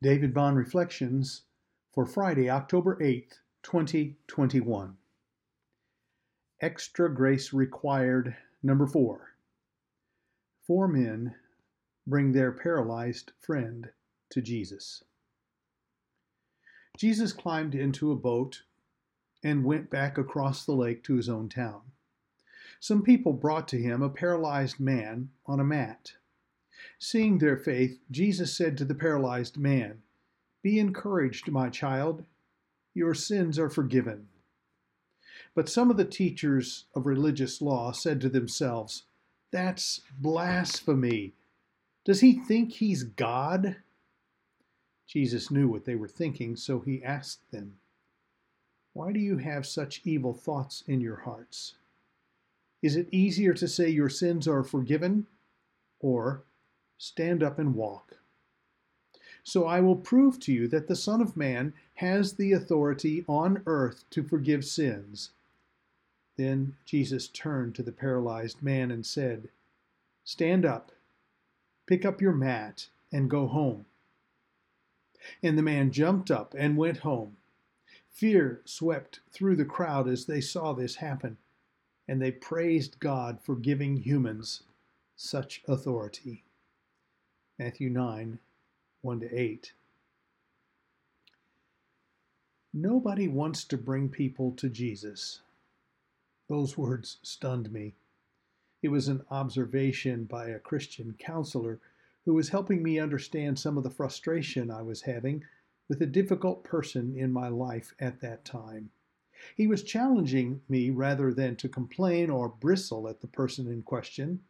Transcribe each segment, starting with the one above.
David Bond Reflections for Friday, October 8th, 2021. Extra Grace Required, number four. Four men bring their paralyzed friend to Jesus. Jesus climbed into a boat and went back across the lake to his own town. Some people brought to him a paralyzed man on a mat. Seeing their faith, Jesus said to the paralyzed man, Be encouraged, my child. Your sins are forgiven. But some of the teachers of religious law said to themselves, That's blasphemy. Does he think he's God? Jesus knew what they were thinking, so he asked them, Why do you have such evil thoughts in your hearts? Is it easier to say your sins are forgiven or stand up and walk. So I will prove to you that the Son of Man has the authority on earth to forgive sins. Then Jesus turned to the paralyzed man and said, Stand up, pick up your mat, and go home. And the man jumped up and went home. Fear swept through the crowd as they saw this happen, and they praised God for giving humans such authority. Matthew 9 1 to 8. Nobody wants to bring people to Jesus. Those words stunned me. It was an observation by a Christian counselor who was helping me understand some of the frustration I was having with a difficult person in my life at that time. He was challenging me rather than to complain or bristle at the person in question,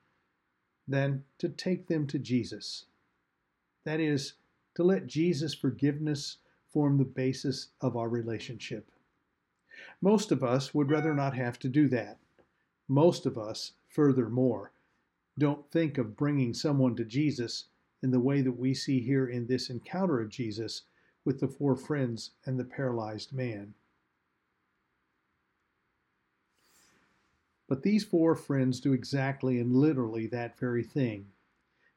than to take them to Jesus. That is, to let Jesus' forgiveness form the basis of our relationship. Most of us would rather not have to do that. Most of us, furthermore, don't think of bringing someone to Jesus in the way that we see here in this encounter of Jesus with the four friends and the paralyzed man. But these four friends do exactly and literally that very thing.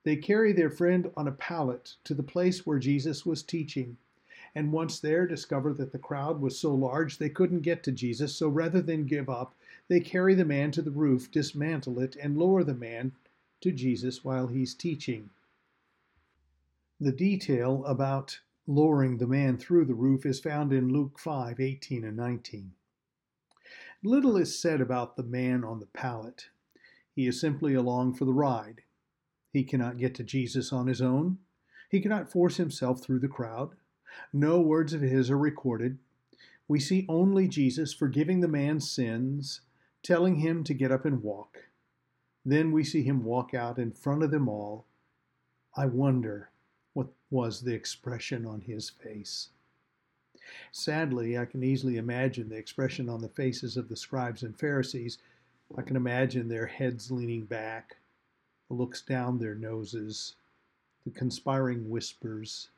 They carry their friend on a pallet to the place where Jesus was teaching, and once there discover that the crowd was so large they couldn't get to Jesus, so rather than give up, they carry the man to the roof, dismantle it, and lower the man to Jesus while he's teaching. The detail about lowering the man through the roof is found in Luke 5 18 and 19. Little is said about the man on the pallet. He is simply along for the ride. He cannot get to Jesus on his own. He cannot force himself through the crowd. No words of his are recorded. We see only Jesus forgiving the man's sins, telling him to get up and walk. Then we see him walk out in front of them all. I wonder what was the expression on his face. Sadly, I can easily imagine the expression on the faces of the scribes and Pharisees. I can imagine their heads leaning back, looks down their noses, the conspiring whispers,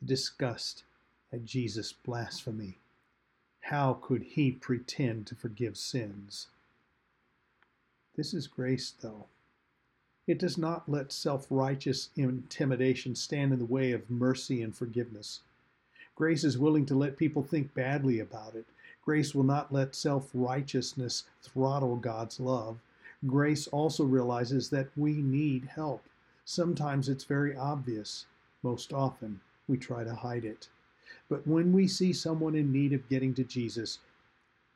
the disgust at Jesus' blasphemy. How could he pretend to forgive sins? This is grace, though. It does not let self righteous intimidation stand in the way of mercy and forgiveness. Grace is willing to let people think badly about it. Grace will not let self righteousness throttle God's love. Grace also realizes that we need help. Sometimes it's very obvious. Most often, we try to hide it. But when we see someone in need of getting to Jesus,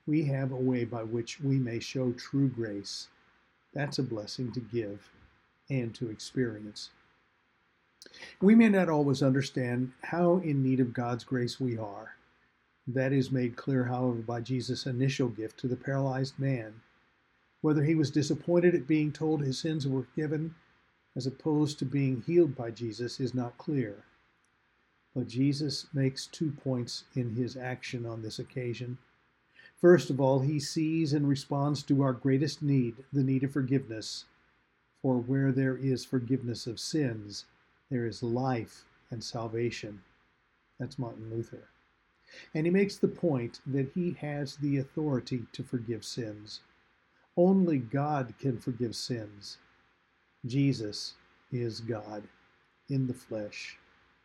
we have a way by which we may show true grace. That's a blessing to give and to experience. We may not always understand how in need of God's grace we are. That is made clear, however, by Jesus' initial gift to the paralyzed man. Whether he was disappointed at being told his sins were forgiven as opposed to being healed by Jesus is not clear. But Jesus makes two points in his action on this occasion. First of all, he sees and responds to our greatest need, the need of forgiveness. For where there is forgiveness of sins, there is life and salvation. That's Martin Luther. And he makes the point that he has the authority to forgive sins. Only God can forgive sins. Jesus is God in the flesh,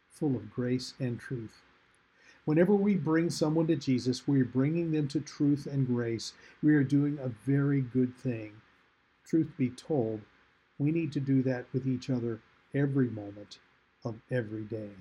full of grace and truth. Whenever we bring someone to Jesus, we are bringing them to truth and grace. We are doing a very good thing. Truth be told, we need to do that with each other every moment of every day.